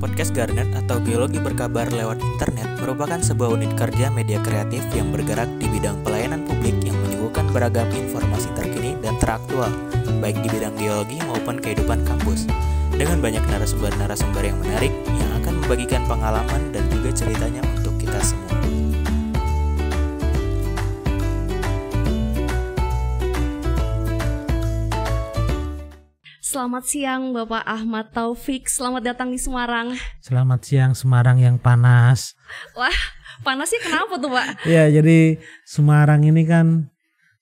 Podcast Garnet atau Biologi Berkabar lewat internet merupakan sebuah unit kerja media kreatif yang bergerak di bidang pelayanan publik yang menyuguhkan beragam informasi terkini dan teraktual, baik di bidang biologi maupun kehidupan kampus. Dengan banyak narasumber-narasumber yang menarik yang akan membagikan pengalaman dan juga ceritanya untuk kita semua. Selamat siang Bapak Ahmad Taufik, selamat datang di Semarang. Selamat siang Semarang yang panas. Wah, panasnya kenapa tuh Pak? Ya, jadi Semarang ini kan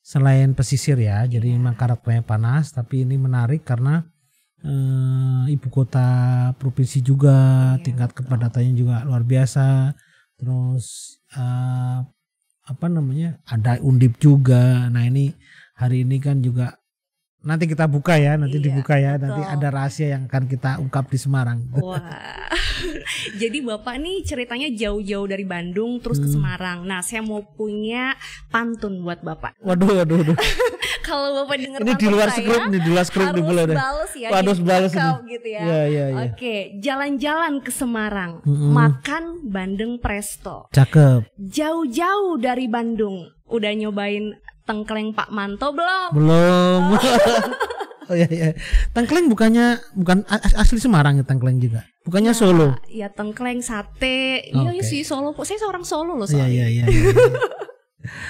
selain pesisir ya, jadi memang karakternya panas, tapi ini menarik karena eh, ibu kota provinsi juga Iya, tingkat betul. kepadatannya juga luar biasa. Terus eh, apa namanya? Ada undip juga. Nah, ini hari ini kan juga nanti kita buka ya, nanti Iya, dibuka ya, nanti betul. ada rahasia yang akan kita ungkap di Semarang. Wah, jadi Bapak nih ceritanya jauh-jauh dari Bandung terus ke Hmm. Semarang. Nah, saya mau punya pantun buat Bapak. Waduh, waduh, waduh. Kalau Bapak dengar Ini di luar skrip nih, di luar skrip nih harus boleh deh. bales ya. Cakep ini. gitu ya. Iya, iya, iya. Oke, jalan-jalan ke Semarang, Mm-mm. makan bandeng presto. Cakep. Jauh-jauh dari Bandung, udah nyobain tengkleng Pak Manto belum? Belum. oh iya iya. Tengkleng bukannya bukan as- asli Semarang ya Tengkleng juga. Bukannya Solo. Ya tengkleng sate. Iya iya Oke. sih Solo. Saya seorang Solo loh Iya soalnya. iya iya. iya.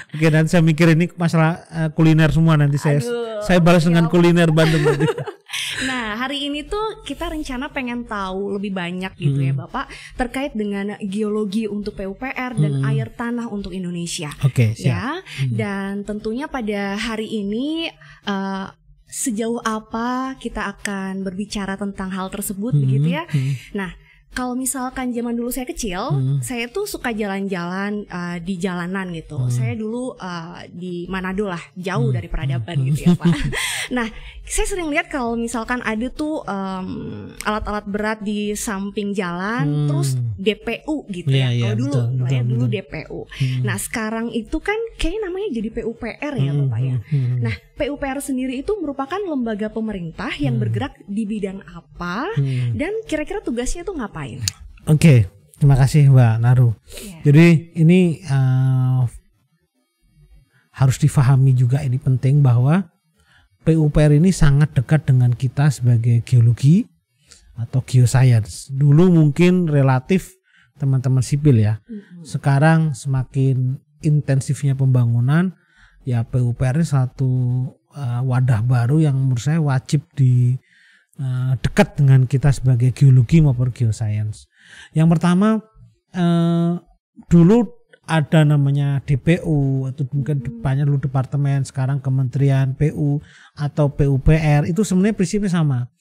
Oke, dan saya mikir ini masalah eh, kuliner semua nanti saya Aduh, saya balas dengan kuliner Bandung nanti. Nah, hari ini tuh kita rencana pengen tahu lebih banyak gitu ya, Hmm. Bapak, terkait dengan geologi untuk PUPR dan Hmm. air tanah untuk Indonesia. Oke, siap. Ya, dan tentunya pada hari ini eh, sejauh apa kita akan berbicara tentang hal tersebut Hmm, begitu ya. hmm. Nah, kalau misalkan zaman dulu saya kecil, Hmm. saya tuh suka jalan-jalan uh, di jalanan gitu. Hmm. Saya dulu uh, di Manado lah, jauh Hmm. dari peradaban Hmm. gitu ya Pak. nah, saya sering lihat kalau misalkan ada tuh um, alat-alat berat di samping jalan, Hmm. terus DPU gitu Iya, ya. iya, Kalau dulu, betul, ya, betul, dulu betul. DPU. Hmm. Nah, sekarang itu kan kayaknya namanya jadi PUPR ya Hmm, Bapak ya. hmm, hmm. Nah, PUPR sendiri itu merupakan lembaga pemerintah yang Hmm. bergerak di bidang apa Hmm. dan kira-kira tugasnya itu ngapain? Oke, terima kasih Mbak Naru. Iya. Jadi ini eh, harus difahami juga ini penting bahwa PUPR ini sangat dekat dengan kita sebagai geologi atau geoscience. Dulu mungkin relatif teman-teman sipil ya. Sekarang semakin intensifnya pembangunan ya PUPR ini satu eh, wadah baru yang menurut saya wajib di eh, dekat dengan kita sebagai geologi maupun geoscience. Yang pertama eh, dulu ada namanya DPU atau mungkin depannya dulu departemen sekarang Kementerian PU atau PUPR itu sebenarnya prinsipnya sama.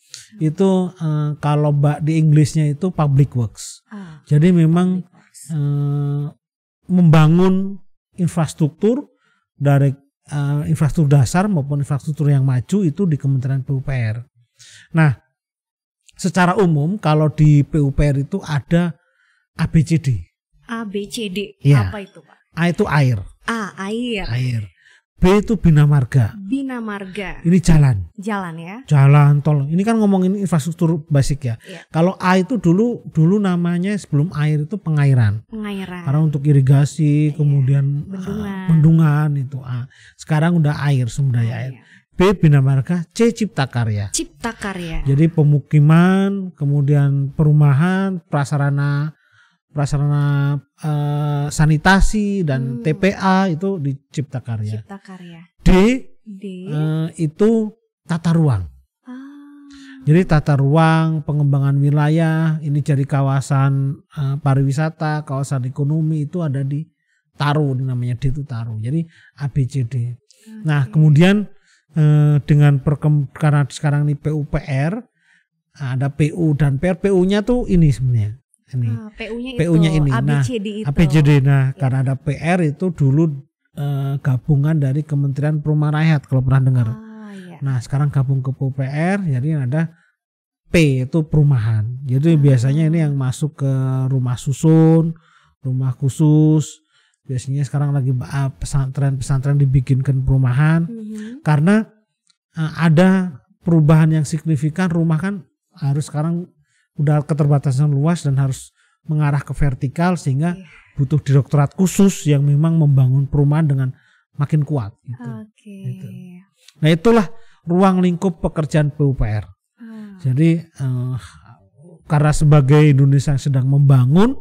Itu eh, kalau mbak di Inggrisnya itu public works. Ah, Jadi memang works. membangun infrastruktur dari infrastruktur dasar maupun infrastruktur yang maju itu di Kementerian PUPR. Nah, secara umum kalau di PUPR itu ada ABCD. A B C D Iya. apa itu Pak? A itu air, A air, air. B itu bina marga. bina marga, Ini jalan, jalan ya. jalan tol. Ini kan ngomongin infrastruktur basic ya. Iya. Kalau A itu dulu dulu namanya sebelum air itu pengairan. Pengairan. Karena untuk irigasi, kemudian Iya. Bendungan. uh, bendungan itu A. Sekarang udah air sumber daya air. Iya. B bina marga, C cipta karya. Cipta karya. Jadi pemukiman, kemudian perumahan, prasarana prasarana eh, sanitasi dan Hmm. TPA itu di cipta karya. Cipta karya. D D. eh, itu tata ruang. ah, Jadi tata ruang, pengembangan wilayah, ini jadi kawasan eh, pariwisata, kawasan ekonomi itu ada di Taru, ini namanya D itu Taru. Jadi ABCD. Nah, oke. kemudian eh, dengan perkem karena sekarang ini PUPR ada PU dan PR PU-nya tuh ini sebenarnya. Ini Ah, PU-nya itu. PU-nya ini. A B Nah, itu. ABCD. Nah, Iya. karena ada PR itu dulu eh, gabungan dari Kementerian Perumahan Rakyat kalau pernah dengar. Ah, iya. Nah, sekarang gabung ke PUPR jadi ada P itu perumahan. Jadi Ah. biasanya ini yang masuk ke rumah susun, rumah khusus. Biasanya sekarang lagi ah, pesantren-pesantren dibikinkan perumahan Mhm. karena eh, ada perubahan yang signifikan rumah kan harus sekarang udah keterbatasan luas dan harus mengarah ke vertikal sehingga Iya. butuh direktorat khusus yang memang membangun perumahan dengan makin kuat. Gitu. Oke. Gitu. Nah itulah ruang lingkup pekerjaan PUPR. Ah, Jadi eh, karena sebagai Indonesia yang sedang membangun,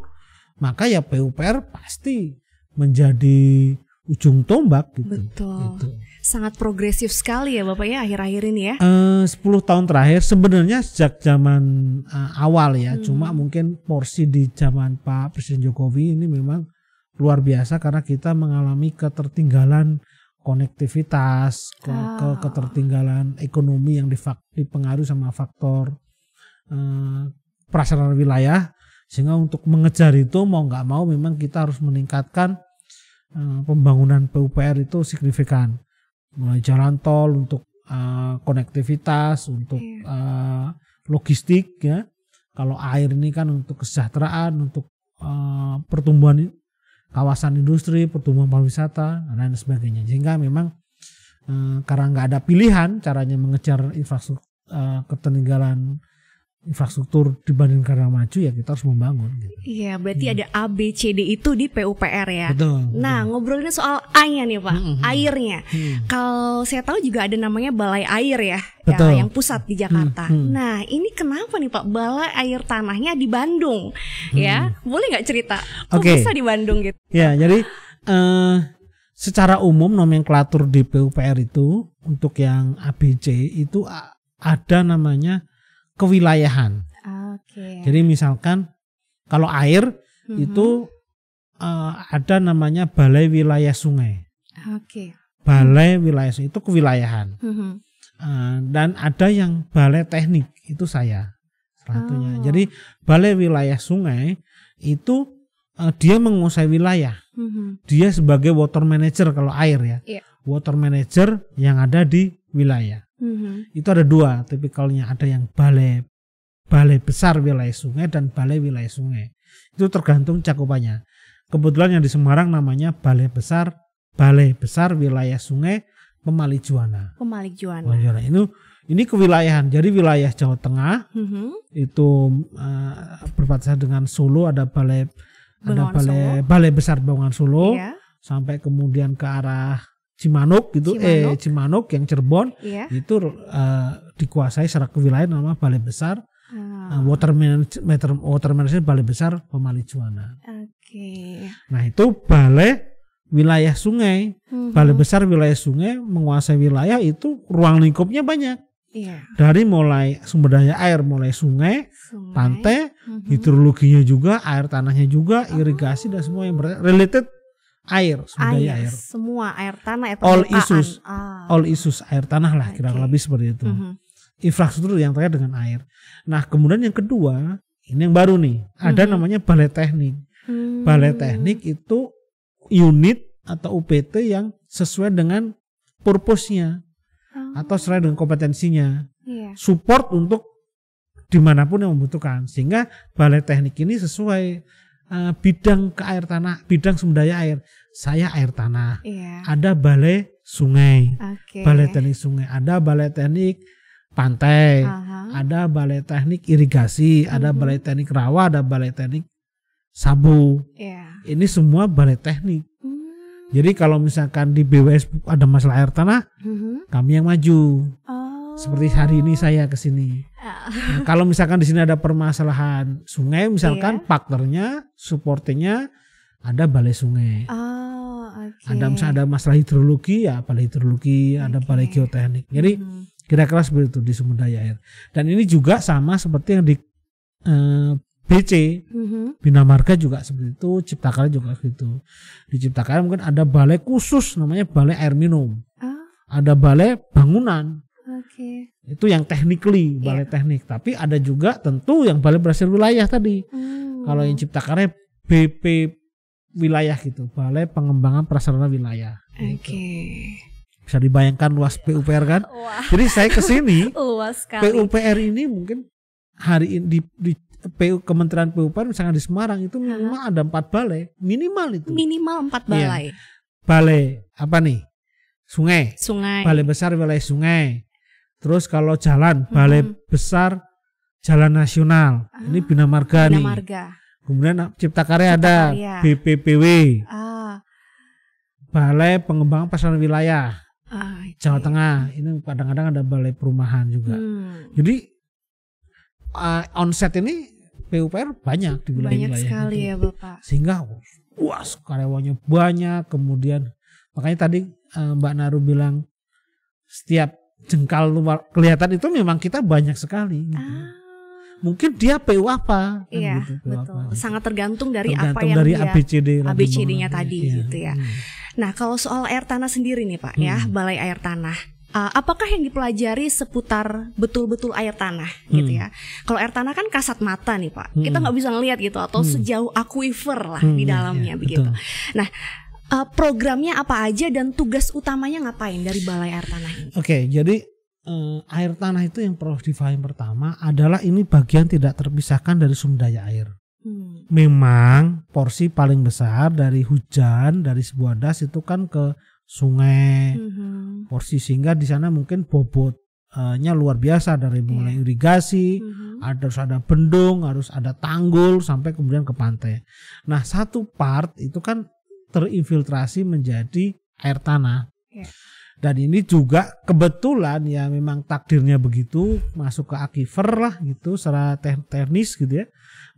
maka ya PUPR pasti menjadi ujung tombak gitu. Betul. Gitu. Sangat progresif sekali ya Bapak ya akhir-akhir ini ya. Eh, 10 tahun terakhir sebenarnya sejak zaman eh, awal ya, Hmm. cuma mungkin porsi di zaman Pak Presiden Jokowi ini memang luar biasa karena kita mengalami ketertinggalan konektivitas, ke, ke- Ah. ketertinggalan ekonomi yang difak- dipengaruhi sama faktor eh, prasarana wilayah, sehingga untuk mengejar itu mau nggak mau memang kita harus meningkatkan eh, pembangunan PUPR itu signifikan, mulai jalan tol untuk eh, konektivitas, untuk eh, logistik ya. Kalau air ini kan untuk kesejahteraan, untuk eh, pertumbuhan kawasan industri, pertumbuhan pariwisata dan lain sebagainya. Sehingga memang eh, karena nggak ada pilihan caranya mengejar infrastruktur eh, ketertinggalan infrastruktur dibanding negara maju ya kita harus membangun. Gitu. Iya, berarti ada A B C D itu di PUPR ya. Betul. Nah, ngobrolin soal A-nya nih Pak, Mm-mm. airnya. Hmm. Kalau saya tahu juga ada namanya Balai Air ya, Betul. ya yang pusat di Jakarta. Hmm, hmm. Nah, ini kenapa nih Pak Balai Air tanahnya di Bandung? Ya, boleh nggak cerita? Kok Hmm. Oke. bisa di Bandung gitu? Ya, jadi eh, secara umum nomenklatur di PUPR itu untuk yang ABC itu ada namanya kewilayahan. Oke. Jadi misalkan kalau air Mhm. itu eh, ada namanya Balai Wilayah Sungai. Oke. Balai Wilayah Sungai itu kewilayahan. Mhm. Eh, dan ada yang Balai Teknik itu saya salah satunya. Oh. Jadi Balai Wilayah Sungai itu eh, dia menguasai wilayah. Mhm. dia sebagai water manager kalau air ya. Iya. Water manager yang ada di wilayah. Mhm. Itu ada dua tipikalnya, ada yang balai balai besar wilayah sungai dan balai wilayah sungai. Itu tergantung cakupannya. Kebetulan yang di Semarang namanya balai besar balai besar wilayah sungai Pemali Juwana. Pemalik Juana. Pemali Juwana. Ini ini kewilayahan. Jadi wilayah Jawa Tengah Mhm. itu eh, berbatasan dengan Solo ada balai ada balai Solo. balai besar Bengawan Solo Iya. sampai kemudian ke arah Cimanuk gitu eh Cimanuk. Cimanuk yang Cirebon Iya. itu eh, dikuasai secara kewilayahan nama Balai Besar Ah, eh, water management water management Balai Besar Pemali Juwana. Oke. Nah, itu balai wilayah sungai. Mhm. Balai Besar wilayah sungai menguasai wilayah itu ruang lingkupnya banyak. Iya. Dari mulai sumber daya air mulai sungai, Sungai. pantai, Mhm. hidrologinya juga, air tanahnya juga, irigasi dan semua yang related air, sumber daya air. Semua air tanah ya All issues. Ah. All issues air tanah lah kira Oke. lebih seperti itu. Mhm. Infrastruktur yang terkait dengan air. Nah, kemudian yang kedua, ini yang baru nih, ada Mhm. namanya balai teknik. Hmm. Balai teknik itu unit atau UPT yang sesuai dengan purpose-nya Ah, atau sesuai dengan kompetensinya. Iya. Support untuk di mana pun yang membutuhkan. Sehingga balai teknik ini sesuai eh, bidang ke air tanah, bidang sumber daya air. Saya air tanah. Iya. Ada balai sungai, Oke. balai teknik sungai, ada balai teknik pantai, Aha. ada balai teknik irigasi, ada Mhm. balai teknik rawa, ada balai teknik sabu. Iya. Ini semua balai teknik. Hmm. Jadi kalau misalkan di BWS ada masalah air tanah, Mhm. kami yang maju. Oh. Seperti hari ini saya ke sini. Ah, Nah, kalau misalkan di sini ada permasalahan sungai, misalkan Iya. partnernya, supportingnya ada balai sungai. Oh, oke. Ada misalnya ada masalah hidrologi, ya balai hidrologi, ada Oke. balai geoteknik. Jadi Mhm. kira-kira seperti itu di sumber daya air. Dan ini juga sama seperti yang di eh, BC Mhm. Bina Marga juga seperti itu, Cipta Karya juga seperti itu. Di Cipta Karya mungkin ada balai khusus namanya balai air minum, Ah, ada balai bangunan. Oke. Itu yang technically Iya. balai teknik, tapi ada juga tentu yang balai berhasil wilayah tadi. Hmm. Kalau yang Cipta Karya BP wilayah gitu, balai pengembangan prasarana wilayah. Oke. Gitu. Bisa dibayangkan luas PUPR kan? Wah, Jadi saya ke sini luas sekali. PUPR ini mungkin hari ini di, di PU Kementerian PUPR misalnya di Semarang itu minimal ada empat balai minimal itu Minimal empat Iya. balai. balai apa nih sungai Sungai. balai besar wilayah sungai terus kalau jalan balai Mhm. besar Jalan Nasional. ini Bina Marga Bina nih. Marga. Kemudian Cipta Karya Cipta ada Karya. BPPW, Ah, Balai Pengembangan Pasaran Wilayah ah, Jawa. Tengah. Ini kadang-kadang ada balai perumahan juga. Hmm, Jadi uh, onset ini PUPR banyak di banyak wilayah-wilayah sekali itu. ya Bapak. Sehingga puas karyawannya banyak. Kemudian makanya tadi uh, Mbak Naru bilang setiap jengkal luar kelihatan itu memang kita banyak sekali. gitu. Ah, Mungkin dia PU apa? kan iya, gitu, PU betul. apa, gitu. Sangat tergantung dari apa Tergantung yang dari dia ABCD ABCD-nya tadi, Iya. gitu ya. Hmm. Nah, kalau soal air tanah sendiri nih Pak ya, Hmm. balai air tanah. Uh, apakah yang dipelajari seputar betul-betul air tanah gitu Hmm. ya? Kalau air tanah kan kasat mata nih Pak, Hmm. kita nggak bisa ngelihat gitu atau Hmm. sejauh aquifer lah Hmm, di iya, dalamnya iya, begitu. betul. Nah, uh, programnya apa aja dan tugas utamanya ngapain dari balai air tanah ini? Oke, jadi eh, air tanah itu yang perlu difahami pertama adalah ini bagian tidak terpisahkan dari sumber daya air. Hmm. Memang porsi paling besar dari hujan dari sebuah das itu kan ke sungai, Mhm. porsi sehingga di sana mungkin bobotnya luar biasa dari mulai Iya. irigasi, Mhm. harus ada bendung, harus ada tanggul sampai kemudian ke pantai. Nah, satu part itu kan terinfiltrasi menjadi air tanah. Iya. Dan ini juga kebetulan ya memang takdirnya begitu masuk ke aquifer lah gitu secara te- teknis gitu ya.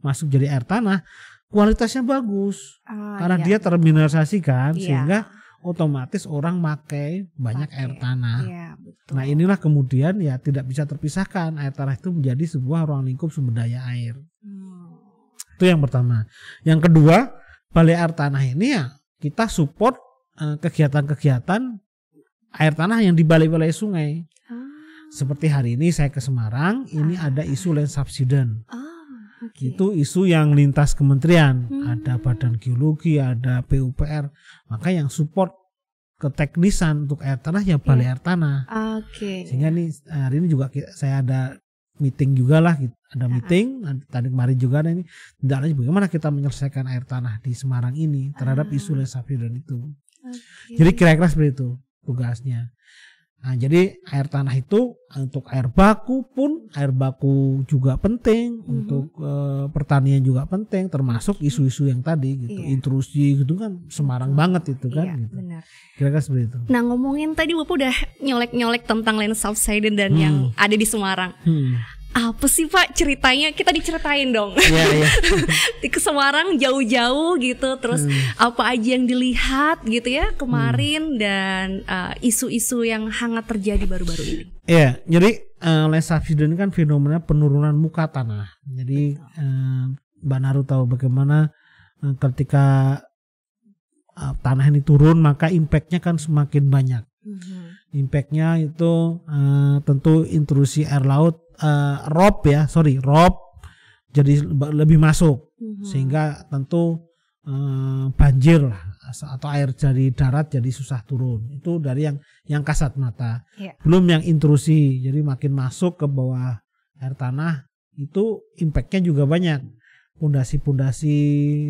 Masuk jadi air tanah, kualitasnya bagus Ah, karena iya. dia termineralisasi kan Iya. sehingga otomatis orang pakai banyak Pakai. air tanah. Iya, betul. Nah inilah kemudian ya tidak bisa terpisahkan air tanah itu menjadi sebuah ruang lingkup sumber daya air. Hmm. Itu yang pertama. Yang kedua balai air tanah ini ya kita support eh, kegiatan-kegiatan air tanah yang di balai-balai sungai. Ah, Seperti hari ini saya ke Semarang, ini Ah. ada isu land subsidence. ah, oke. Itu isu yang lintas kementerian, Hmm. ada Badan Geologi, ada PUPR. Maka yang support keteknisan untuk air tanah ya balai Iya. air tanah. Oke. sehingga nih hari ini juga saya ada meeting juga lah gitu. ada meeting nanti- tadi kemarin juga ada ini tidak lanjut bagaimana kita menyelesaikan air tanah di Semarang ini terhadap Ah. isu dan itu Oke. jadi kira-kira seperti itu tugasnya nah jadi air tanah itu untuk air baku pun air baku juga penting Mhm. untuk eh, pertanian juga penting termasuk isu-isu yang tadi gitu Iya. intrusi gitu kan Semarang Betul. banget itu kan Iya, gitu benar. kira-kira seperti itu Nah ngomongin tadi Bapak udah nyolek-nyolek tentang land subsidence dan Hmm. yang ada di Semarang. hmm. Apa sih Pak ceritanya? Kita diceritain dong. Iya, iya. di ke Semarang jauh-jauh gitu, terus Hmm. apa aja yang dilihat gitu ya kemarin dan uh, isu-isu yang hangat terjadi baru-baru ini. Iya, jadi uh, land subsidence kan fenomena penurunan muka tanah. Jadi eh, Mbak Naru tahu bagaimana eh, ketika eh, tanah ini turun maka impactnya kan semakin banyak. Impactnya itu eh, tentu intrusi air laut, eh, rob ya, sorry rob, jadi le- lebih masuk Mhm. sehingga tentu eh, banjir lah atau air dari darat jadi susah turun. Itu dari yang yang kasat mata Iya. belum yang intrusi jadi makin masuk ke bawah air tanah itu impactnya juga banyak pondasi-pondasi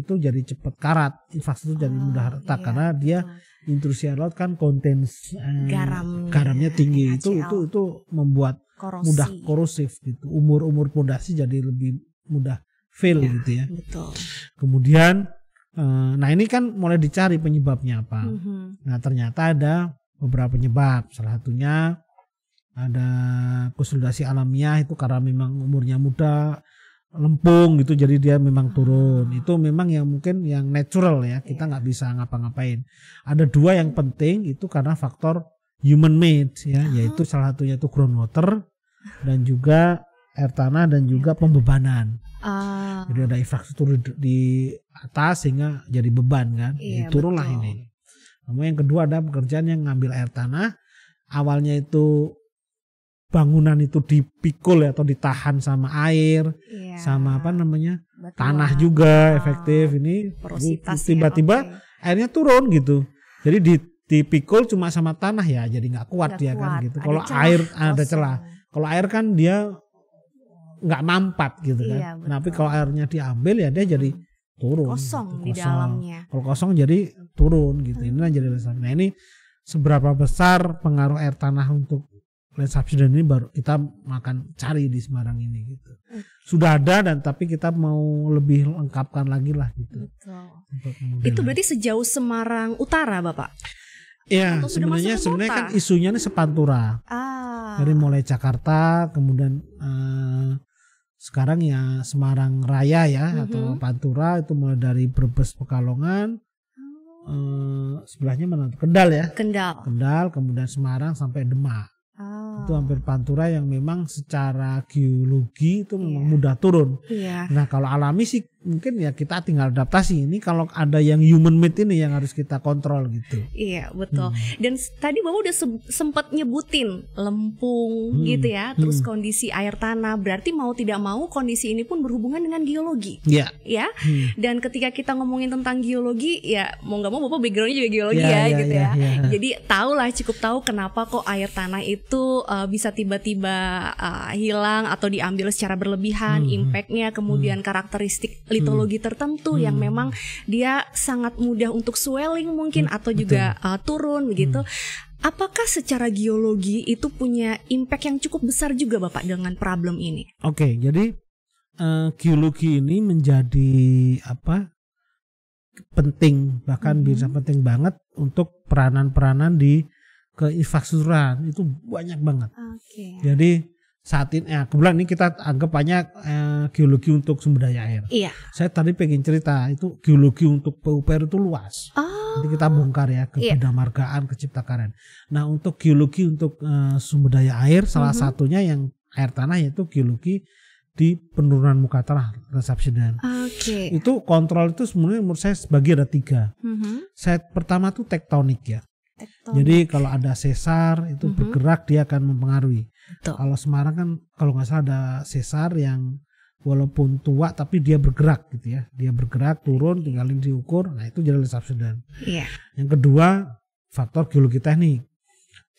itu jadi cepat karat infrastruktur jadi Oh, mudah retak iya, karena dia betul. Intrusi air laut kan konten eh, Garamnya, garamnya tinggi itu HCl. itu itu membuat Korosi. mudah korosif gitu umur-umur pondasi jadi lebih mudah fail Iya. gitu ya Betul. kemudian eh, nah ini kan mulai dicari penyebabnya apa Mhm. Nah ternyata ada beberapa penyebab. Salah satunya ada konsolidasi alamiah itu karena memang umurnya muda, lempung gitu, jadi dia memang turun. Itu memang yang mungkin yang natural ya, kita Iya. nggak bisa ngapa-ngapain. Ada dua yang penting itu karena faktor human made ya, yaitu salah satunya itu groundwater dan juga air tanah dan juga pembebanan. Ah, Jadi ada infrastruktur di, atas sehingga jadi beban kan. Iya, Jadi turunlah betul. ini. Kemudian yang kedua ada pekerjaan yang ngambil air tanah. Awalnya itu bangunan itu dipikul ya, atau ditahan sama air, iya. sama apa namanya Batuan. tanah juga Ah, efektif ini. porositas Tiba-tiba ya, oke. airnya turun gitu. Jadi di dipikul cuma sama tanah ya, jadi nggak kuat dia kan kuat. gitu. Ada Kalau air ada kosong. celah. Kalau air kan dia nggak mampat gitu kan. Iya, Tapi betul. kalau airnya diambil ya dia jadi Hmm. turun. kosong gitu, di kosong. dalamnya. Kalau kosong jadi turun gitu. Ini Hmm. jadi alasan. Nah ini seberapa besar pengaruh air tanah untuk land subsidence ini baru kita makan cari di Semarang ini gitu. Sudah ada dan tapi kita mau lebih lengkapkan lagi lah gitu. Betul. Itu berarti sejauh Semarang Utara, Bapak? ya atau sudah sebenarnya sebenarnya kan isunya ini sepantura. Ah. Dari mulai Jakarta kemudian eh, sekarang ya Semarang Raya ya atau Mhm. Pantura itu mulai dari Brebes Pekalongan eh, sebelahnya mana? Kendal ya. Kendal. Kendal kemudian Semarang sampai Demak. Itu hampir pantura yang memang secara geologi itu memang Iya. mudah turun. Iya. Nah kalau alami sih mungkin ya kita tinggal adaptasi. Ini kalau ada yang human made ini yang harus kita kontrol gitu. Iya, betul. Hmm. Dan tadi Bapak udah se- sempat nyebutin lempung Hmm, gitu ya, terus hmm. kondisi air tanah. Berarti mau tidak mau kondisi ini pun berhubungan dengan geologi, Ya. ya. Hmm. Dan ketika kita ngomongin tentang geologi, ya mau nggak mau Bapak backgroundnya juga geologi Ya, ya, ya, gitu ya, ya. ya. Jadi tahu lah cukup tahu kenapa kok air tanah itu uh, bisa tiba-tiba uh, hilang atau diambil secara berlebihan, Hmm, impactnya, kemudian karakteristik litologi tertentu yang Hmm. memang dia sangat mudah untuk swelling mungkin Hmm, atau juga uh, turun begitu. Apakah secara geologi itu punya impact yang cukup besar juga Bapak dengan problem ini? Oke, jadi eh, geologi ini menjadi apa? penting bahkan Mhm. bisa penting banget untuk peranan-peranan di keinfrastrukturan itu banyak banget. Oke. Jadi saat ini ya kebetulan ini kita anggap banyak eh, geologi untuk sumber daya air. Iya. Saya tadi pengen cerita itu geologi untuk PUPR itu luas. Oh. Nanti kita bongkar ya ke Iya. bidang margaan, ke ciptakarya. Nah untuk geologi untuk eh, sumber daya air salah Mhm. satunya yang air tanah yaitu geologi di penurunan muka tanah resubsidence. Oke. Itu kontrol itu sebenarnya menurut saya sebagai ada tiga. Mhm. Saya pertama tuh tektonik ya. Tektonik. Jadi kalau ada sesar itu Mhm. bergerak dia akan mempengaruhi. Betul. Kalau Semarang kan kalau nggak salah ada sesar yang walaupun tua tapi dia bergerak gitu ya. Dia bergerak turun tinggalin diukur. Nah itu jadi subsidence. Iya. Yang kedua faktor geologi teknik.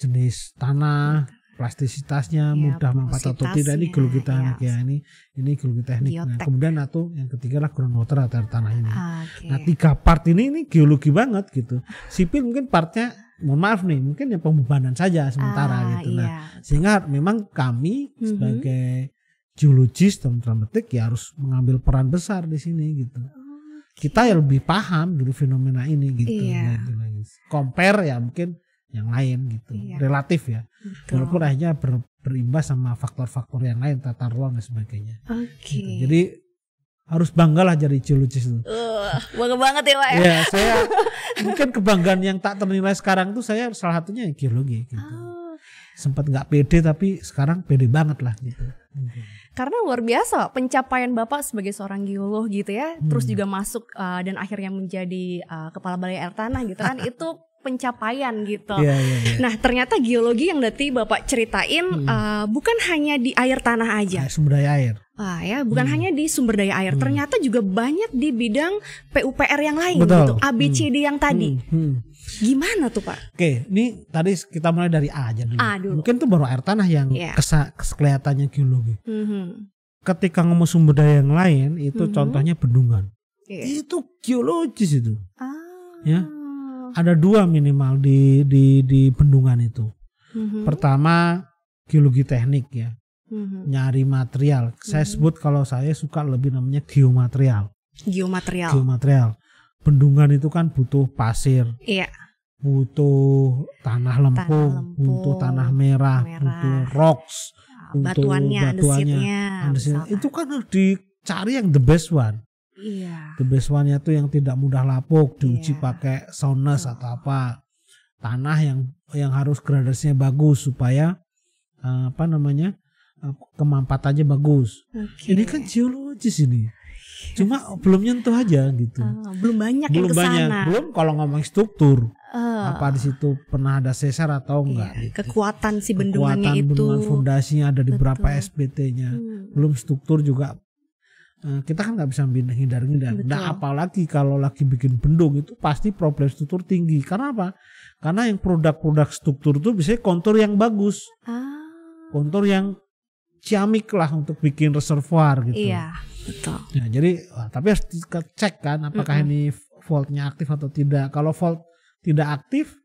Jenis tanah, plastisitasnya Ya, mudah mempat atau tidak ini geologi teknik ya. ya. Ini ini geologi teknik. Nah, kemudian atau yang ketiga lah groundwater atau tanah ini. Oke. Nah tiga part ini ini geologi banget gitu. Sipil mungkin partnya mohon maaf nih mungkin yang pembebanan saja sementara Ah, gitu. Nah Iya. sehingga memang kami Mhm. sebagai geologis tanda petik ya harus mengambil peran besar di sini gitu. Kita ya lebih paham gitu fenomena ini gitu. Iya. Gitu. Compare ya mungkin yang lain gitu. Iya. Relatif ya. Betul. Walaupun akhirnya ber- berimbas sama faktor-faktor yang lain tata ruang dan sebagainya. Oke. Gitu. Jadi harus bangga lah jadi geologis itu. Uh, bangga banget ya Pak ya. Ya, saya mungkin kebanggaan yang tak ternilai sekarang tuh saya salah satunya ya geologi gitu. Oh, Sempat nggak pede tapi sekarang pede banget lah gitu. karena luar biasa pencapaian Bapak sebagai seorang geolog gitu ya, terus Hmm. juga masuk uh, dan akhirnya menjadi uh, kepala balai air tanah gitu kan, itu pencapaian gitu. Iya, iya, iya. Nah ternyata geologi yang nanti Bapak ceritain Hmm. uh, bukan hanya di air tanah aja, Kayak sumber daya air. Wah ya, bukan Hmm. hanya di sumber daya air, Hmm. ternyata juga banyak di bidang PUPR yang lain Betul. gitu, ABCD yang tadi. Hmm, hmm. Gimana tuh Pak? Oke, ini tadi kita mulai dari A aja dulu. A dulu. Mungkin tuh baru air tanah yang Iya. kesa- kes- kelihatannya geologi. Mhm. Ketika ngomong sumber daya yang lain itu Mhm. contohnya bendungan. Iya. Itu geologis itu. Ah. Ya. Ada dua minimal di di di bendungan itu. Mhm. Pertama geologi teknik ya. Mhm. nyari material. Saya Mhm. sebut kalau saya suka lebih namanya geomaterial. Geomaterial. Geomaterial. Bendungan itu kan butuh pasir, Iya. butuh tanah lempung, lempung, butuh tanah merah, merah. butuh rocks, Untuk Batuannya, batuannya, andesitnya. andesit. misalkan. Itu kan harus dicari yang the best one. Iya. The best one-nya tuh yang tidak mudah lapuk, diuji Iya. pakai soundness Betul. atau apa. Tanah yang yang harus gradasinya bagus supaya eh, apa namanya? eh, kemampatannya bagus. Oke. Ini kan geologis ini. Cuma belum nyentuh aja gitu. Ah, belum banyak belum yang ke sana. banyak. Belum kalau ngomong struktur. Eh, apa di situ pernah ada sesar atau enggak iya, gitu. Kekuatan si Kekuatan bendungannya itu. bendungan fondasinya ada di berapa Betul. SBT-nya. Hmm. Belum struktur juga. Eh, kita kan nggak bisa hindar-hindar. Betul. Nah apalagi kalau lagi bikin bendung itu pasti problem struktur tinggi. Karena apa? Karena yang produk-produk struktur itu biasanya kontur yang bagus. Ah, Kontur yang ciamik lah untuk bikin reservoir gitu. iya, betul. Ya, jadi wah, tapi harus dicek kan apakah Mm-mm. ini voltnya aktif atau tidak. Kalau volt tidak aktif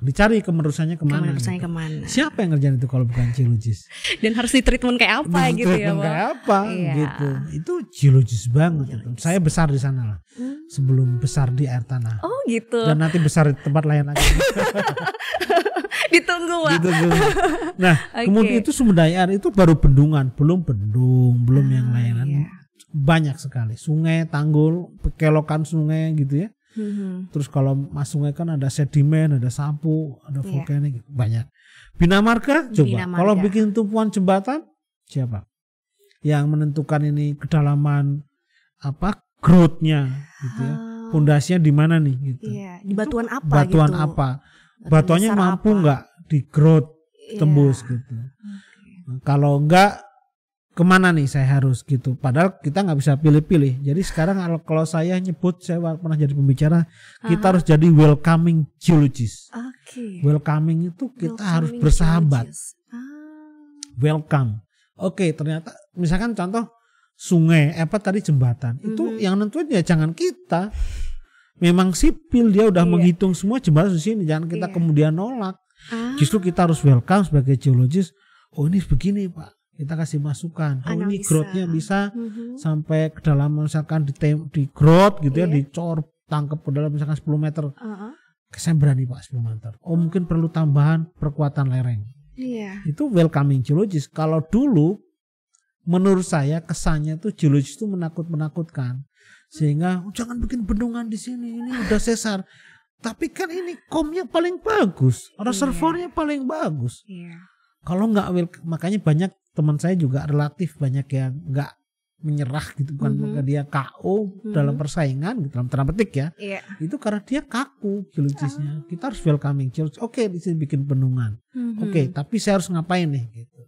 Dicari kemenerusannya ke mana. Kemenerusannya gitu. ke mana? Siapa yang ngerjain itu kalau bukan geologis? Dan harus di treatment kayak apa Di gitu ya, treatment Pak? Kayak apa Iya. gitu. Itu geologis banget. itu. Geologis. Saya besar di sana lah. Hmm. Sebelum besar di air tanah. Oh gitu. Dan nanti besar di tempat lain lagi. Ditunggu Pak. gitu dulu. Nah, Oke. kemudian itu sumber daya air itu baru bendungan, belum bendung, belum yang Ah, lain. iya. Banyak sekali. Sungai, tanggul, kelokan sungai gitu ya. Mhm. Terus kalau mas sungai kan ada sedimen, ada sapu, ada Iya. vulkanik, banyak. Bina Marga coba. Bina Marga. Kalau bikin tumpuan jembatan siapa? Yang menentukan ini kedalaman apa growth-nya gitu ya. Ah, Pondasinya di mana nih gitu. Iya, di batuan apa Batuan gitu? apa? Batuan Batuannya mampu nggak di growth Iya. tembus gitu. Kalau enggak ke mana nih saya harus gitu. Padahal kita nggak bisa pilih-pilih. Jadi sekarang kalau, kalau saya nyebut saya pernah jadi pembicara, kita Aha. harus jadi welcoming geologist. Oke. Welcoming itu kita harus Welcoming bersahabat. geologist. Ah, Welcome. Oke, ternyata misalkan contoh sungai, apa tadi jembatan. Itu Mhm. yang nentuin ya jangan kita. Memang sipil dia udah Iya. menghitung semua jembatan di sini, jangan kita Iya. kemudian nolak. ah, Justru kita harus welcome sebagai geologis. Oh ini begini pak, kita kasih masukan. Oh ini growth-nya bisa mhm. sampai ke dalam misalkan di tem- di growth gitu ya, Iya. dicor tangkap ke dalam misalkan 10 meter. Ah. Saya berani pak 10 meter. Oh mungkin perlu tambahan perkuatan lereng. Iya. Itu welcoming geologis. Kalau dulu menurut saya kesannya tuh geologis itu menakut-menakutkan. Sehingga "Oh, jangan bikin bendungan di sini, ini udah sesar. Tapi kan ini komnya paling bagus, reservoirnya paling bagus. Iya. Kalau nggak makanya banyak teman saya juga relatif banyak yang nggak menyerah gitu bukan Mhm. bukan dia KO Mhm. dalam persaingan gitu dalam tanda petik ya Iya. itu karena dia kaku geologisnya kita harus welcoming oke di sini bikin bendungan Mhm. Oke, tapi saya harus ngapain nih gitu.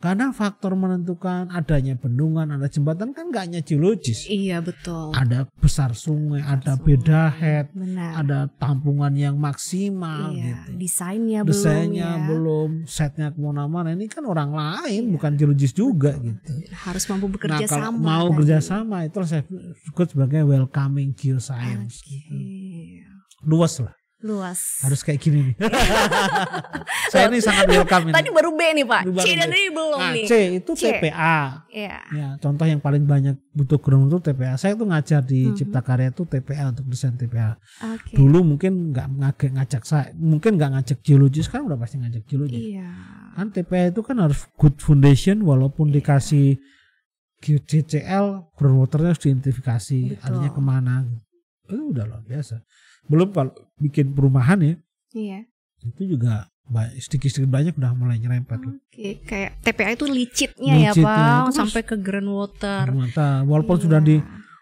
Karena faktor menentukan adanya bendungan, ada jembatan kan gak hanya geologis. Iya betul. Ada besar sungai, ada Sungai. beda head, Benar. ada tampungan yang maksimal iya. gitu. Desainnya belum Desainnya ya. belum, setnya ke mana-mana. Ini kan orang lain, Iya. bukan geologis juga gitu. Harus mampu Nah bekerja kalau sama. mau tadi. kerja sama itu saya sebut sebagai welcoming geoscience. Oke. gitu. Luas lah, Luas. harus kayak gini nih. saya ini sangat welcome ini. Tadi baru B nih Pak. Ini baru C dan. D belum Nah, nih. C itu C. TPA. Iya. Ya, contoh yang paling banyak butuh ground itu TPA. Saya tuh ngajar di Mhm. Cipta Karya itu TPA untuk desain TPA. Oke. Dulu mungkin nggak ngajak ngajak saya, mungkin nggak ngajak geologis kan udah pasti ngajak geologis. Iya. Kan TPA itu kan harus good foundation walaupun Iya. dikasih GCL groundwaternya harus diidentifikasi Betul. artinya ke mana. Itu udah luar biasa. Belum kalau bikin perumahan ya Iya. itu juga sedikit-sedikit banyak udah mulai nyerempet. Oke, kayak TPA itu licitnya ya Licitnya Pak, itu sampai ke groundwater. Ternyata walaupun Iya. sudah di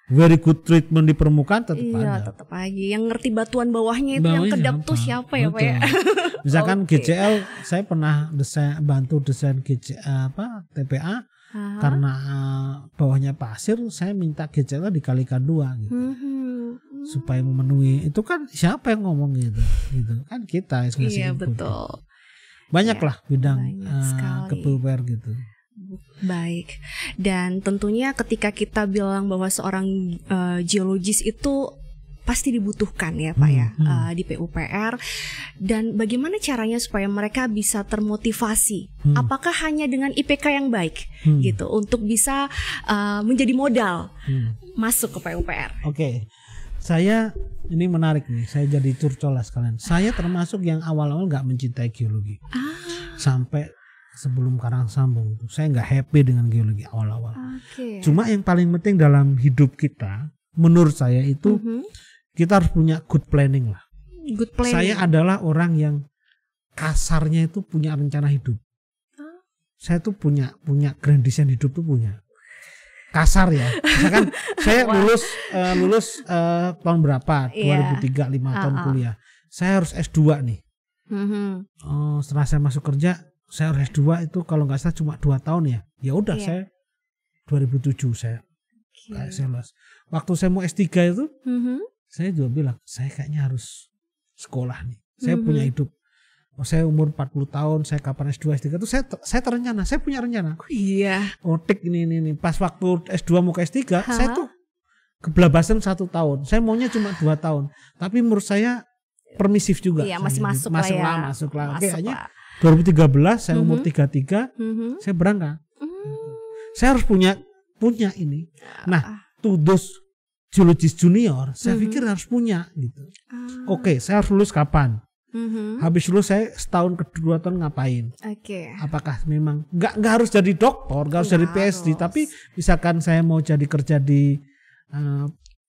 very good treatment di permukaan tetap Iya, ada. tetap aja. Yang ngerti batuan bawahnya itu yang Bawahnya kedap siapa? tuh siapa ya Pak ya? Misalkan Oke. GCL, saya pernah desain bantu desain GC apa TPA Hah? karena eh, bawahnya pasir, saya minta GCL dikalikan dua gitu. Mhm. Supaya memenuhi itu kan siapa yang ngomong gitu gitu kan kita ngasih Iya input. betul. banyak Ya, lah bidang banyak kepulper gitu Baik. Dan tentunya ketika kita bilang bahwa seorang eh, geologis itu pasti dibutuhkan ya Pak ya Hmm, hmm. eh, di PUPR. Dan bagaimana caranya supaya mereka bisa termotivasi? Hmm. Apakah hanya dengan IPK yang baik Hmm, gitu untuk bisa eh, menjadi modal hmm. masuk ke PUPR? Oke, saya ini menarik nih. Saya jadi curcol lah sekalian. Saya termasuk yang awal-awal nggak mencintai geologi Ah, sampai sebelum Karang Sambung saya nggak happy dengan geologi awal-awal. oke. Cuma yang paling penting dalam hidup kita, menurut saya itu Mhm. kita harus punya good planning lah. good planning. Saya adalah orang yang kasarnya itu punya rencana hidup. Ah. Saya tuh punya punya grand design hidup tuh punya. Kasar ya. Misalkan saya lulus eh, lulus eh, tahun berapa? Iya. 2003 5 tahun Ah, ah. kuliah. Saya harus S2 nih. Mhm. Oh, setelah saya masuk kerja, saya harus S2 itu kalau nggak salah cuma 2 tahun ya. Ya udah Iya. saya 2007 saya Oke. kayak saya lulus. Waktu saya mau S3 itu Mhm. saya juga bilang saya kayaknya harus sekolah nih. Saya Mhm. punya hidup. Oh, saya umur 40 tahun, saya kapan S2 S3 itu saya ter- saya terencana, saya punya rencana. Oh, iya. Oh, tik ini ini ini. Pas waktu S2 mau ke S3, Hah? saya tuh kebelabasan satu tahun. Saya maunya cuma dua tahun. Tapi menurut saya permisif juga. Iya, saya masih gitu. masuk lah masuk ya. lah, masuk lah. Oke, Masuk lah. 2013 saya umur Mhm. 33, Mhm. saya berangkat. Hmm. Saya harus punya punya ini. Nah, Ah, to those geologist junior, saya Mhm. pikir harus punya gitu. ah. Oke, saya harus lulus kapan? Mhm. Habis lulus saya setahun kedua tahun ngapain? Oke. Apakah memang nggak nggak harus jadi doktor, nggak harus Nggak jadi PhD, harus. tapi misalkan saya mau jadi kerja di eh,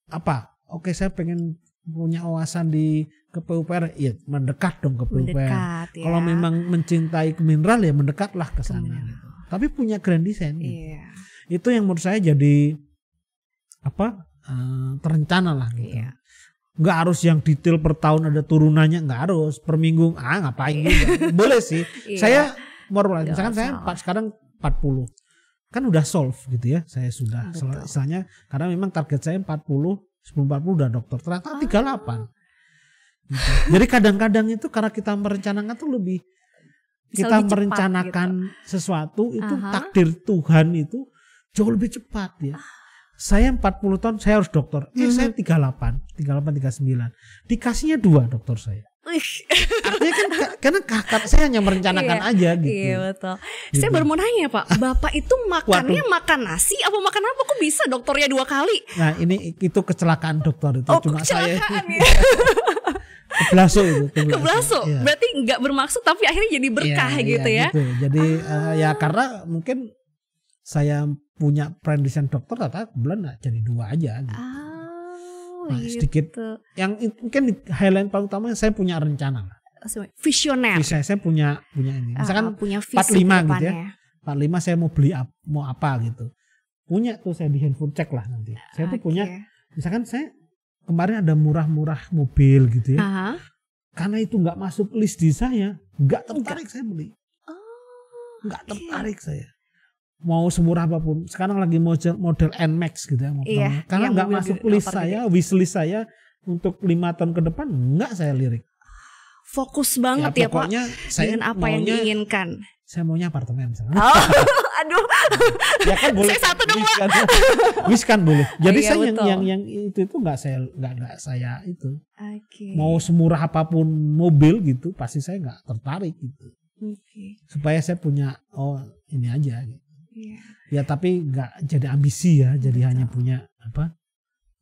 apa? Oke, saya pengen punya wawasan di ke PUPR, ya mendekat dong ke PUPR. Mendekat ya. Kalau memang mencintai mineral ya mendekatlah ke sana. gitu. Tapi punya grand design. gitu. Iya. Itu yang menurut saya jadi apa? eh, terencana lah gitu. Iya. Nggak harus yang detail per tahun ada turunannya, nggak harus per minggu. Ah ngapain juga? Boleh sih. Iya. Saya more Nggak misalkan saya sekarang 40 kan udah solve gitu ya saya sudah Betul. istilahnya karena memang target saya 40 sebelum 40 udah dokter ternyata 38 gitu. jadi kadang-kadang itu karena kita merencanakan tuh lebih kita lebih cepat merencanakan sesuatu itu Aha. takdir Tuhan itu jauh lebih cepat ya saya 40 tahun saya harus dokter eh Mhm. saya 38 38 39 dikasihnya dua dokter saya artinya kan ka- karena kakak saya hanya merencanakan Iya, aja gitu Iya betul. Gitu. Saya baru mau nanya Pak, Bapak itu makannya makan nasi apa makan apa? Kok bisa dokternya dua kali? Nah ini itu kecelakaan dokter itu Oh cuma saya kecelakaan ya. keblaso itu Keblaso. Iya. Berarti nggak bermaksud tapi akhirnya jadi berkah Iya, gitu iya, ya. gitu. Jadi Ah. eh, ya karena mungkin saya punya pendidikan dokter ternyata bulan nggak jadi dua aja. Gitu. Ah, Nah, gitu. sedikit. Yang itu mungkin highlight paling utama saya punya rencana. Visioner. Bisa saya punya punya ini. Misalkan punya visi 45 ke gitu ya. depannya. 45 saya mau beli ap- mau apa gitu. Punya tuh saya di handphone cek lah nanti. Saya tuh Oke. punya misalkan saya kemarin ada murah-murah mobil gitu ya. Aha. karena itu nggak masuk list di saya, nggak tertarik saya beli, Oh, nggak oke. tertarik saya. Mau semurah apa pun, sekarang lagi model model Nmax gitu ya. Iya, karena yang nggak masuk list saya, wish list saya untuk lima tahun ke depan nggak saya lirik. Fokus banget ya, Pak pokoknya saya dengan apa yang maunya, diinginkan. saya maunya apartemen misalnya. Oh, aduh. ya kan boleh. Saya satu dong, wish kan, wish kan boleh. Jadi Iya, saya yang, betul. yang yang itu itu nggak saya nggak nggak saya itu Oke. mau semurah apa pun mobil gitu pasti saya nggak tertarik gitu. Oke. supaya saya punya oh ini aja gitu. Iya. ya tapi nggak jadi ambisi ya jadi Betul. hanya punya apa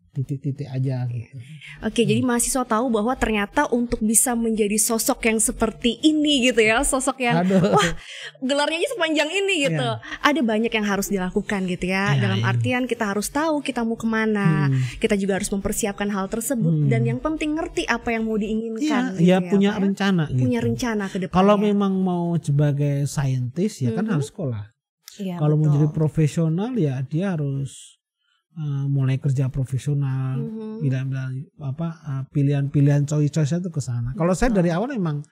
titik-titik aja gitu Oke, jadi mahasiswa tahu bahwa ternyata untuk bisa menjadi sosok yang seperti ini gitu ya, sosok yang aduh wah gelarnya aja sepanjang ini gitu. Iya. Ada banyak yang harus dilakukan gitu ya. Iya, Dalam iya. artian kita harus tahu kita mau ke mana. Hmm. Kita juga harus mempersiapkan hal tersebut Hmm. dan yang penting ngerti apa yang mau iya diinginkan. gitu ya ya, punya Pak ya. rencana gitu. Punya rencana ke depannya. kalau memang mau sebagai saintis ya kan Mhm. harus sekolah Iya, kalau mau jadi profesional ya dia harus uh, mulai kerja profesional. Mhm. pilihan apa uh, pilihan-pilihan choice-choice itu ke sana. Kalau saya dari awal emang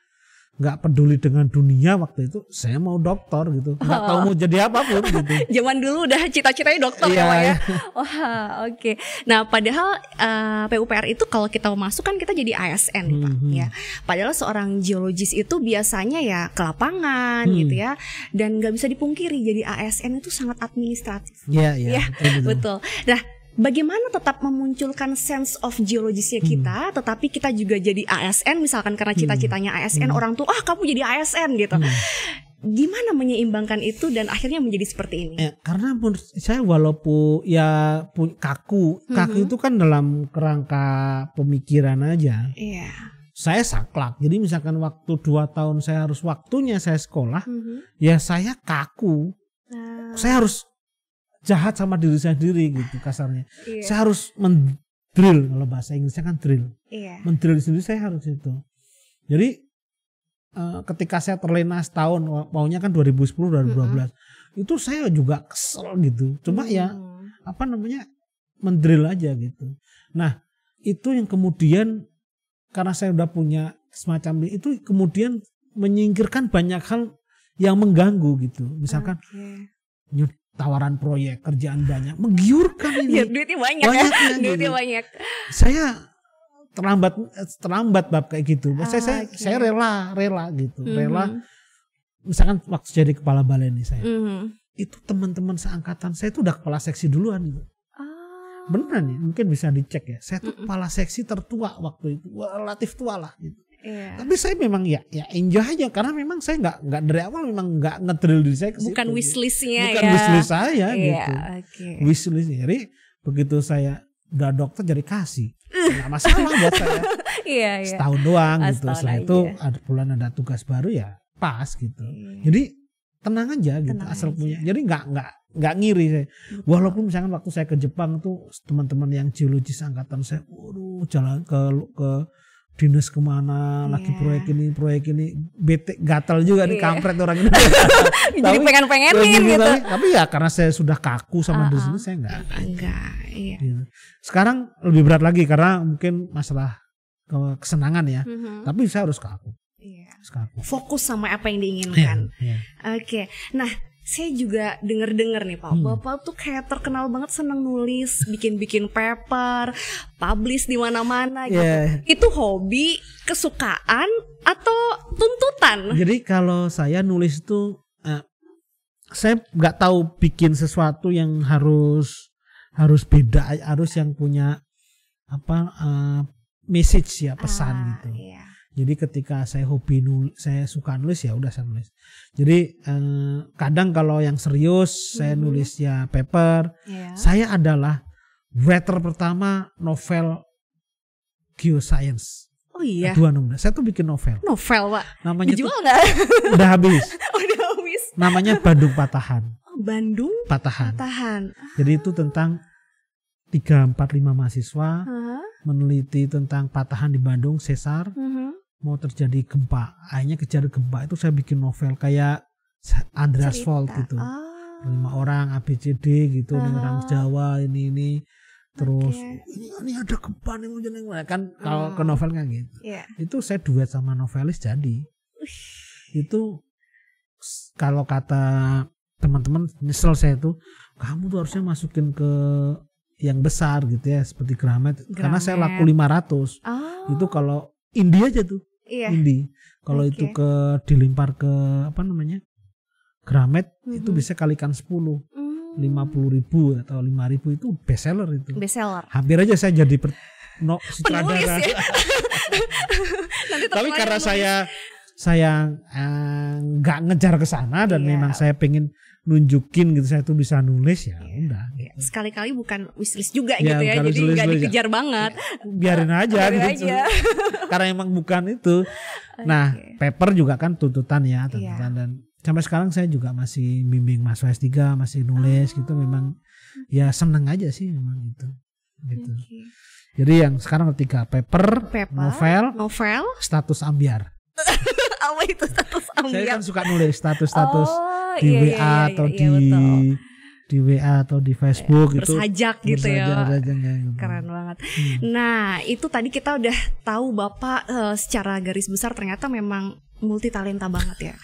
nggak peduli dengan dunia waktu itu saya mau dokter gitu nggak tahu Oh. mau jadi apa pun gitu Zaman dulu udah cita-citanya dokter Iya, ya, Pak ya. iya. Wah, oke. Nah, padahal eh, PUPR itu kalau kita masuk kan kita jadi ASN, nih, Pak, Mhm. ya. Padahal seorang geologis itu biasanya ya ke lapangan Hmm. gitu ya, dan nggak bisa dipungkiri jadi ASN itu sangat administratif. Iya, iya, Iya, betul, betul. Betul. Nah, bagaimana tetap memunculkan sense of geologisnya Hmm. kita, tetapi kita juga jadi ASN, misalkan karena cita-citanya ASN, Hmm. orang tuh ah kamu jadi ASN gitu. Hmm. Gimana menyeimbangkan itu dan akhirnya menjadi seperti ini? Ya, karena menurut saya walaupun ya pu- kaku, kaku Mhm. itu kan dalam kerangka pemikiran aja. Iya. Saya saklek. Jadi misalkan waktu dua tahun saya harus waktunya saya sekolah, Mhm. ya saya kaku. Nah, Saya harus jahat sama diri saya sendiri gitu kasarnya. iya. Saya harus mendrill kalau bahasa Inggrisnya kan drill. iya. Mendrill sendiri saya harus itu. Jadi eh, ketika saya terlena setahun maunya kan 2010 2012 itu saya juga kesel gitu. Cuma ya Hmm. apa namanya mendrill aja gitu. Nah itu yang kemudian karena saya udah punya semacam itu kemudian menyingkirkan banyak hal yang mengganggu gitu. Misalkan Oke. Tawaran proyek kerjaan banyak menggiurkan Ya, ini. duitnya banyak Banyak ya. ya, duitnya gitu. banyak. Saya terlambat terlambat bab kayak gitu. Saya saya, Ah, oke. saya rela rela gitu. Rela Mhm. misalkan waktu jadi kepala balai nih saya. Mhm. Itu teman-teman seangkatan saya itu udah kepala seksi duluan gitu. Ah, Beneran nih, mungkin bisa dicek ya. Saya tuh Mm-mm. kepala seksi tertua waktu itu, relatif tua lah. Gitu. Iya. Tapi saya memang ya, ya enjoy aja karena memang saya nggak nggak dari awal memang nggak ngedrill diri saya ke situ, Bukan gitu. wishlistnya Bukan ya. wishlist saya Iya, gitu. oke. Wishlist jadi begitu saya udah dokter jadi kasih. Nggak masalah buat saya. Iya, iya. Setahun doang gitu. setahun Setelah aja. itu ada bulan ada tugas baru ya pas gitu. Iya. Jadi tenang aja gitu Tenang asal aja. punya. Jadi nggak nggak nggak ngiri saya. Betul. Walaupun misalkan waktu saya ke Jepang tuh teman-teman yang geologis angkatan saya, waduh jalan ke ke dinas ke mana lagi Iya. proyek ini proyek ini bete gatal juga nih Iya. kampret orang ini. Jadi pengen-pengenin Kayak gitu. Tapi, tapi ya karena saya sudah kaku sama di sini ah. saya nggak. Enggak, iya. Gitu. Sekarang lebih berat lagi karena mungkin masalah ke- kesenangan ya. Mhm. Tapi saya harus kaku, Iya. harus kaku. Fokus sama apa yang Iya, diinginkan. iya. Oke, nah saya juga denger-dengar nih Pak, Hmm. Bapak tuh kayak terkenal banget seneng nulis, bikin-bikin paper, publish di mana-mana gitu. Iya. Itu hobi, kesukaan, atau tuntutan? Jadi kalau saya nulis itu eh, saya nggak tahu bikin sesuatu yang harus harus beda, harus yang punya apa eh, message ya pesan Ah, gitu. Iya. Jadi ketika saya hobi nulis, saya suka nulis ya udah saya nulis. Jadi eh, kadang kalau yang serius saya Mhm. nulis ya paper. Iya. Saya adalah writer pertama novel geoscience. Oh iya. Dua nomor. Saya tuh bikin novel. Novel Pak. Namanya tuh Dijual nggak? udah habis. Udah habis. Namanya Bandung Patahan. Oh, Bandung Patahan. tahan. Jadi itu tentang 3 4 5 mahasiswa Hah? meneliti tentang patahan di Bandung sesar Mhm. Mau terjadi gempa. Akhirnya kejar gempa itu saya bikin novel kayak Andreas Cerita. Gitu. Ah. Lima orang ABCD gitu, ini Ah. orang Jawa ini ini terus Oke. ini, ini ada gempa nih mana kan kalau Hmm. ke novel kan gitu. Iya. Itu saya duet sama novelis jadi. Itu s- kalau kata teman-teman nyesel saya tuh kamu tuh harusnya masukin ke yang besar gitu ya seperti Gramet, karena saya Gramet. laku 500 Ah. itu kalau indie aja tuh Iya. indie kalau Oke. itu ke dilimpar ke apa namanya Gramet itu Mhm. bisa kalikan 10 Hmm. 50 ribu atau 5 ribu itu best seller itu bestseller. hampir aja saya jadi per, no, Penulis sutradara. ya. Nanti tapi karena saya saya eh, nggak ngejar ke sana dan Iya. memang saya pengen nunjukin gitu saya tuh bisa nulis ya Iya. udah sekali-kali bukan wishlist juga Ya, gitu ya, jadi nggak dikejar banget. biarin aja Biarin gitu aja. karena emang bukan itu nah Oke. paper juga kan tuntutan ya Iya. tuntutan dan sampai sekarang saya juga masih bimbing mahasiswa S3 masih nulis Oh. gitu memang ya seneng aja sih memang gitu gitu Oke. jadi yang sekarang ketiga paper, Paper, novel novel, status ambiar apa itu status saya ambiar? kan suka nulis status-status Oh, di iya, WA iya, iya, atau iya, di betul. Di WA atau di Facebook gitu bersajak gitu ya. Bersajak-sajak kayak gitu. Keren banget. Hmm. Nah, itu tadi kita udah tahu Bapak eh, secara garis besar ternyata memang multi talenta banget ya.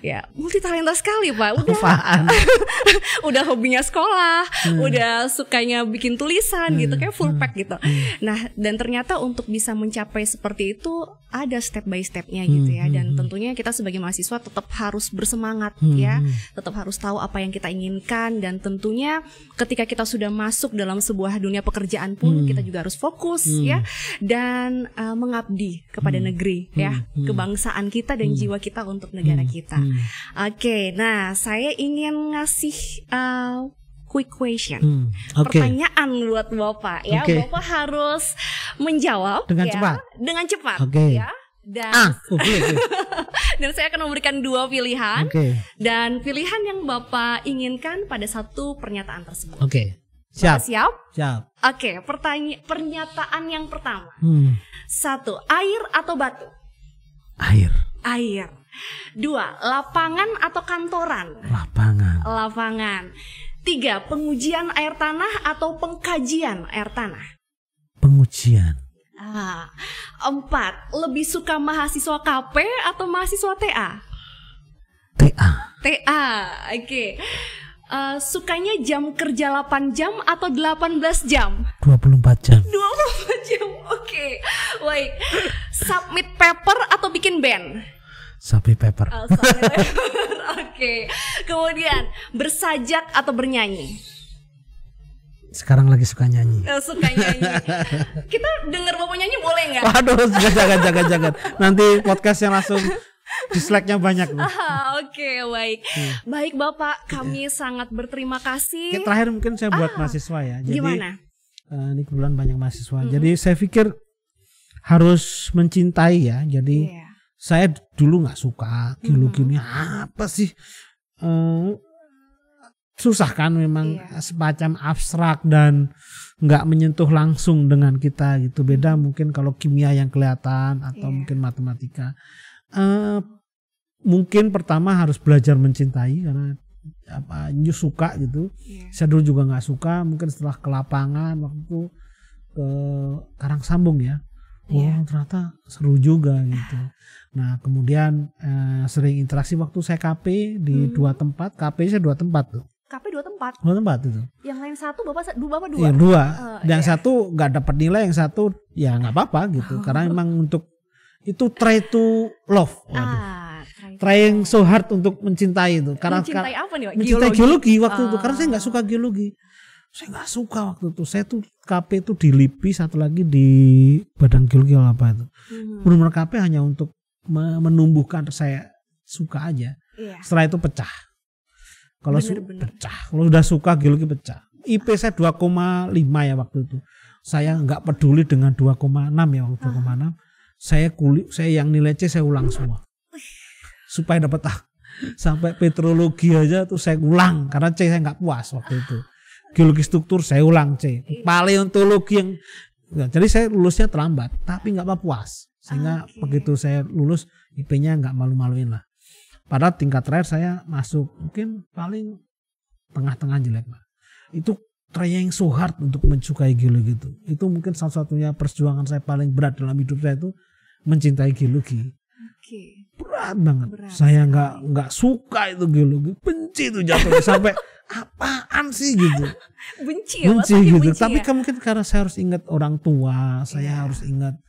Ya, multi talenta sekali, Pak. Udah udah hobinya sekolah, Hmm. udah sukanya bikin tulisan gitu, kayak full Hmm. pack gitu. Hmm. Nah, dan ternyata untuk bisa mencapai seperti itu ada step by stepnya gitu ya. Hmm, Dan hmm, hmm. tentunya kita sebagai mahasiswa tetap harus bersemangat Hmm, ya, hmm. tetap harus tahu apa yang kita inginkan dan tentunya ketika kita sudah masuk dalam sebuah dunia pekerjaan pun Hmm. kita juga harus fokus Hmm. ya dan uh, mengabdi kepada Hmm. negeri ya, Hmm, hmm. kebangsaan kita dan Hmm. jiwa kita untuk negara Hmm, kita. hmm, Oke, nah saya ingin ngasih uh, quick question. hmm. Oke. Pertanyaan buat Bapak ya. Oke. Bapak harus menjawab Dengan ya, cepat. Dengan cepat Oke. ya. Dan Ah, oke, oke. dan saya akan memberikan dua pilihan Oke. dan pilihan yang Bapak inginkan pada satu pernyataan tersebut. Oke. Bapak Siap, siap? siap. Oke, pertanya pernyataan yang pertama. Hmm. Satu, air atau batu? Air, Air. Dua, lapangan atau kantoran? lapangan, Lapangan. Tiga, pengujian air tanah atau pengkajian air tanah? pengujian, Ah, empat, lebih suka mahasiswa KP atau mahasiswa TA? TA, TA, oke. Eh, sukanya jam kerja 8 jam atau 18 jam? 24 jam, 24 jam, oke. Baik, submit paper atau bikin band? Sapi paper, Oh, oke. Kemudian, bersajak atau bernyanyi? sekarang lagi suka nyanyi. Eh, suka nyanyi. Kita denger bapak nyanyi boleh nggak? Waduh, jangan, jangan, jangan. Nanti podcastnya langsung dislike-nya banyak. Ah, Oke, baik. Baik Bapak, kami sangat berterima kasih. Oke, terakhir mungkin saya buat mahasiswa ya. Jadi Gimana? eh, ini kebetulan banyak mahasiswa. Jadi saya pikir harus mencintai ya. Jadi Iya. Saya dulu nggak suka geologi ini apa sih? Eh, susah kan memang Iya. semacam abstrak dan nggak menyentuh langsung dengan kita gitu. Beda mungkin kalau kimia yang kelihatan atau Iya. mungkin matematika. Eh, mungkin pertama harus belajar mencintai karena apa suka gitu. Iya. saya dulu juga nggak suka mungkin setelah ke lapangan waktu itu ke Karang Sambung ya. Oh Iya. ternyata seru juga gitu nah kemudian eh, sering interaksi waktu saya KP di Hmm. dua tempat KP saya dua tempat tuh KP dua tempat. dua tempat itu Yang lain satu, Bapak dua Bapak dua. yang dua Eh, yang iya. satu nggak dapat nilai yang satu ya nggak apa-apa gitu karena memang untuk itu try to love Waduh. Ah, trying so hard untuk mencintai itu karena mencintai apa nih, Pak? mencintai geologi waktu itu karena saya Ah. nggak suka geologi saya nggak suka waktu itu saya tuh KP itu di LIPI satu lagi di Badan Geologi apa itu Mhm. benar-benar KP hanya untuk menumbuhkan saya suka aja. Iya. setelah itu pecah. Kalau pecah. Kalau udah suka geologi pecah. IP saya 2,5 ya waktu itu. Saya nggak peduli dengan 2,6 ya waktu 2,6 saya kulit saya yang nilai C saya ulang semua. Supaya dapat A sampai petrologi aja tuh saya ulang karena C saya nggak puas waktu itu. Geologi struktur saya ulang C. Paleontologi yang jadi saya lulusnya terlambat tapi nggak apa puas sehingga Oke. begitu saya lulus IP-nya nggak malu-maluin lah pada tingkat terakhir saya masuk mungkin paling tengah-tengah jelek lah itu trying so hard untuk mensukai geologi itu itu mungkin salah satunya perjuangan saya paling berat dalam hidup saya itu mencintai geologi Oke. berat banget. Berat saya nggak nggak suka itu geologi, benci itu jatuhnya sampai apaan sih gitu, Benci ya, benci gitu. benci Tapi ya? kan mungkin karena saya harus ingat orang tua, saya Iya. harus ingat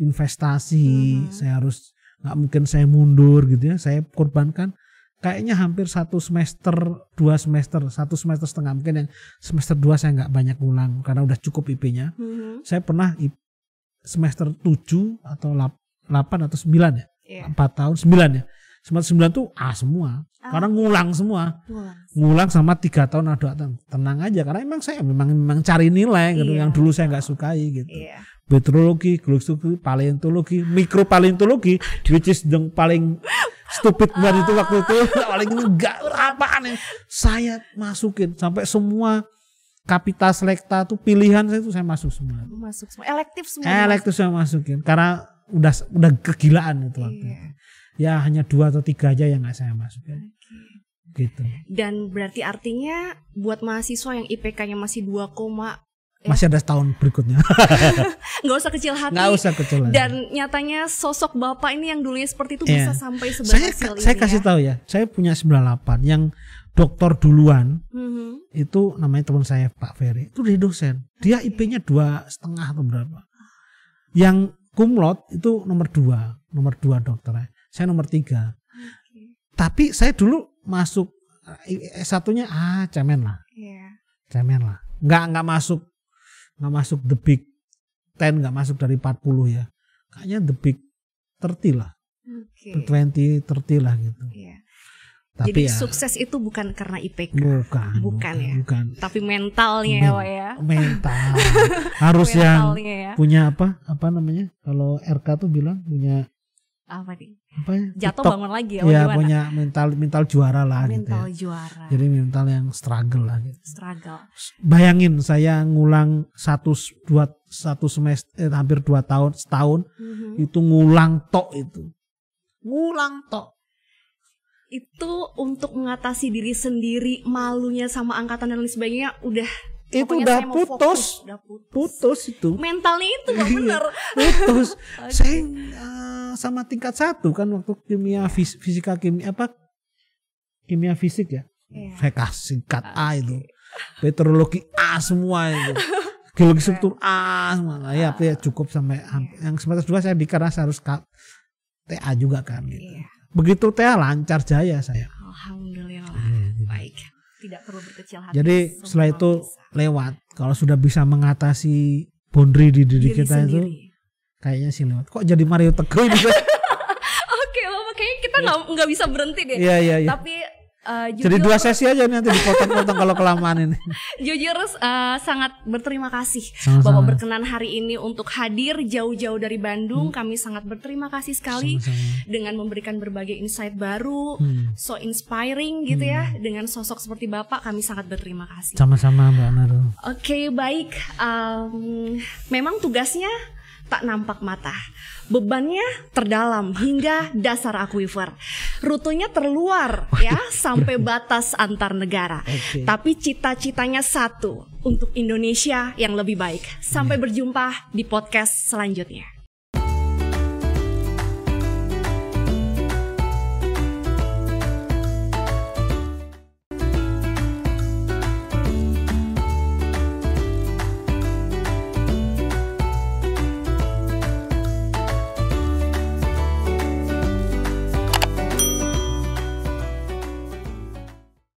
investasi, Mhm. saya harus nggak mungkin saya mundur gitu ya. Saya korbankan kayaknya hampir satu semester, dua semester, satu semester setengah mungkin yang semester dua saya nggak banyak ulang karena udah cukup IP-nya. Mhm. Saya pernah semester 7 atau 8 atau 9 ya Iya. empat tahun sembilan ya semester sembilan tuh A semua Ah. karena ngulang semua Pulang. ngulang sama tiga tahun ada tenang aja karena emang saya memang memang cari nilai gitu Iya. yang dulu saya nggak sukai gitu Iya. Petrologi geologi paleontologi mikropaleontologi which is yang paling stupid banget itu waktu itu paling enggak apaan yang saya masukin sampai semua kapital selekta tuh pilihan saya tuh saya masuk semua Masuk semua. Elektif semua. elektif saya masukin karena udah udah kegilaan itu waktu Iya. ya hanya dua atau tiga aja yang nggak saya masukin gitu Dan berarti artinya buat mahasiswa yang IPK-nya masih 2, Ya. masih ada setahun berikutnya nggak usah kecil hati. nggak usah kecil lagi. Dan nyatanya sosok bapak ini yang dulunya seperti itu Iya. bisa sampai saya seberhasil ini saya kasih ya. tahu ya saya punya 98 yang dokter duluan Mhm. itu namanya teman saya Pak Ferry itu dia dosen dia IP-nya dua setengah atau berapa yang kumlot itu nomor dua nomor dua dokternya saya nomor tiga Oke. tapi saya dulu masuk eh, satunya ah cemen lah Iya. cemen lah nggak nggak masuk nggak masuk the big 10 nggak masuk dari 40 ya kayaknya the big 30 lah Oke. 20 30 lah gitu Iya. tapi Jadi ya sukses itu bukan karena IPK, bukan Bukan ya? bukan tapi mentalnya ya, Pak ya. mental harus yang Mentalnya ya. punya apa apa namanya kalau RK tuh bilang punya Apa nih? Apa ya Jatuh TikTok. bangun lagi ya, ya gimana? punya mental mental juara lah gitu mental ya. juara. jadi mental yang struggle lah gitu struggle. bayangin saya ngulang satu dua satu semester eh, hampir dua tahun setahun Mhm. itu ngulang tok itu ngulang tok Itu untuk mengatasi diri sendiri, malunya sama angkatan dan lain sebagainya udah itu pokoknya udah saya mau putus fokus, udah putus. putus itu Mentalnya itu Pak, Iya. bener. putus saya eh, sama tingkat satu kan waktu kimia fis- fisika kimia apa kimia fisik ya Iya. saya kasih tingkat A itu petrologi A semua itu geologi struktur A semua Nah, ya ya cukup sampai hamp- yang semester dua saya di karena saya harus K- TA juga kan gitu. Iya. begitu TA lancar jaya saya Alhamdulillah. Gitu. Baik. Tidak perlu berkecil hati. Jadi setelah itu bisa. lewat. Kalau sudah bisa mengatasi boundary di diri, Diri kita itu sendiri. kayaknya sih lewat. Kok jadi Mario Teguh? Oke, Bapak kayaknya kita nggak nggak bisa berhenti deh. Iya iya iya. Tapi eh, Jadi dua sesi aja nanti dipotong-potong kalau kelamaan ini. jujur eh, sangat berterima kasih Sama-sama. Bapak berkenan hari ini untuk hadir jauh-jauh dari Bandung. Kami sangat berterima kasih sekali Hmm. Sama-sama. dengan memberikan berbagai insight baru, Hmm. so inspiring gitu ya. Dengan sosok seperti Bapak, kami sangat berterima kasih. Sama-sama Mbak Naru. Oke, baik. Em, memang tugasnya tak nampak mata. Bebannya terdalam hingga dasar akuifer. Rutenya terluar ya sampai batas antar negara. Oke. Tapi cita-citanya satu untuk Indonesia yang lebih baik. Sampai berjumpa di podcast selanjutnya.